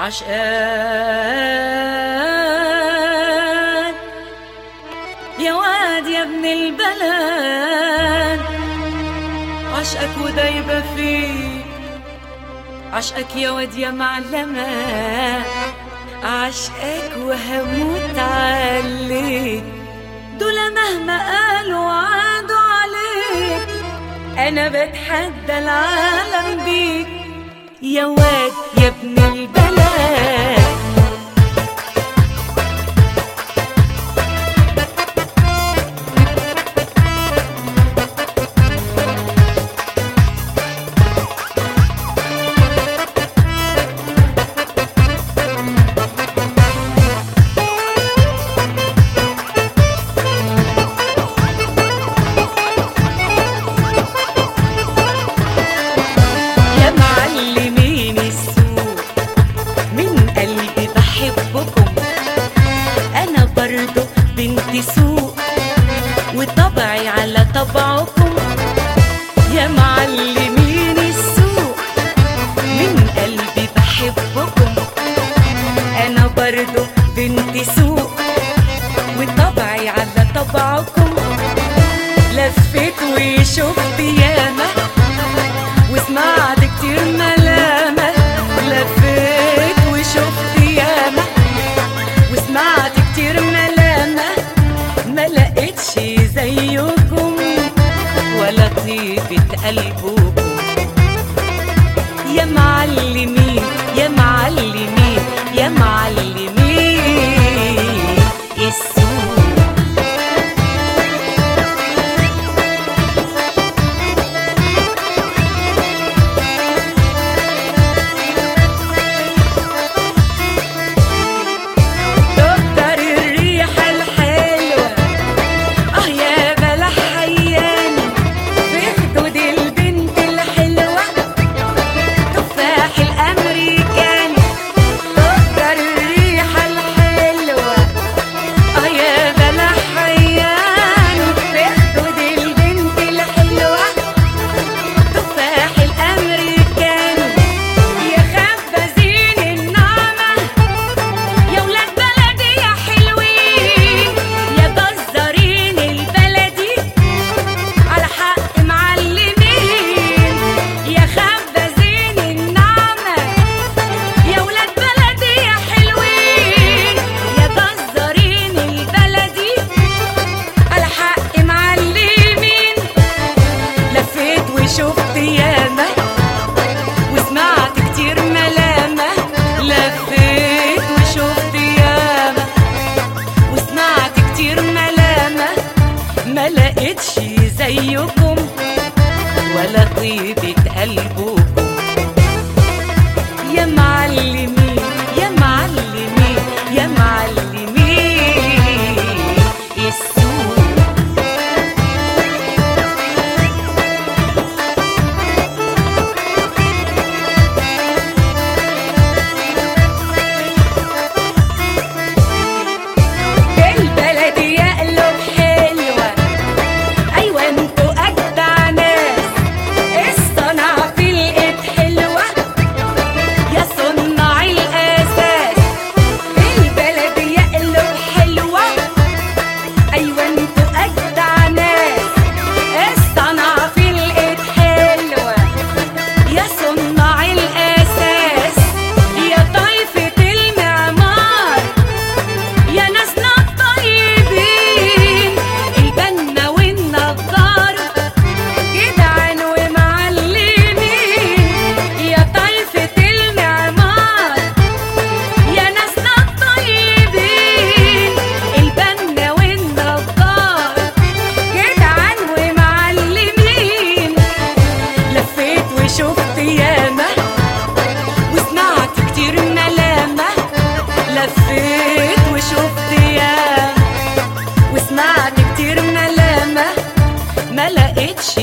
عشقان. يا واد يا ابن البلد عشقك ودايبة فيك. عشقك يا واد يا معلمة عشقك وهموت عليك دول مهما قالوا عادوا عليك. أنا بتحدى العالم بيك. يا واد يا ابن البلد برضو بنت سوق وطبعي على طبعكم. يا معلمين السوق من قلبي بحبكم. أنا برضه حبيبة قلبكم يا معلمي شي زيكم ولا طيبك. عدت لفيت وشفت يامه وسمعت كتير ملامه ما لقيتش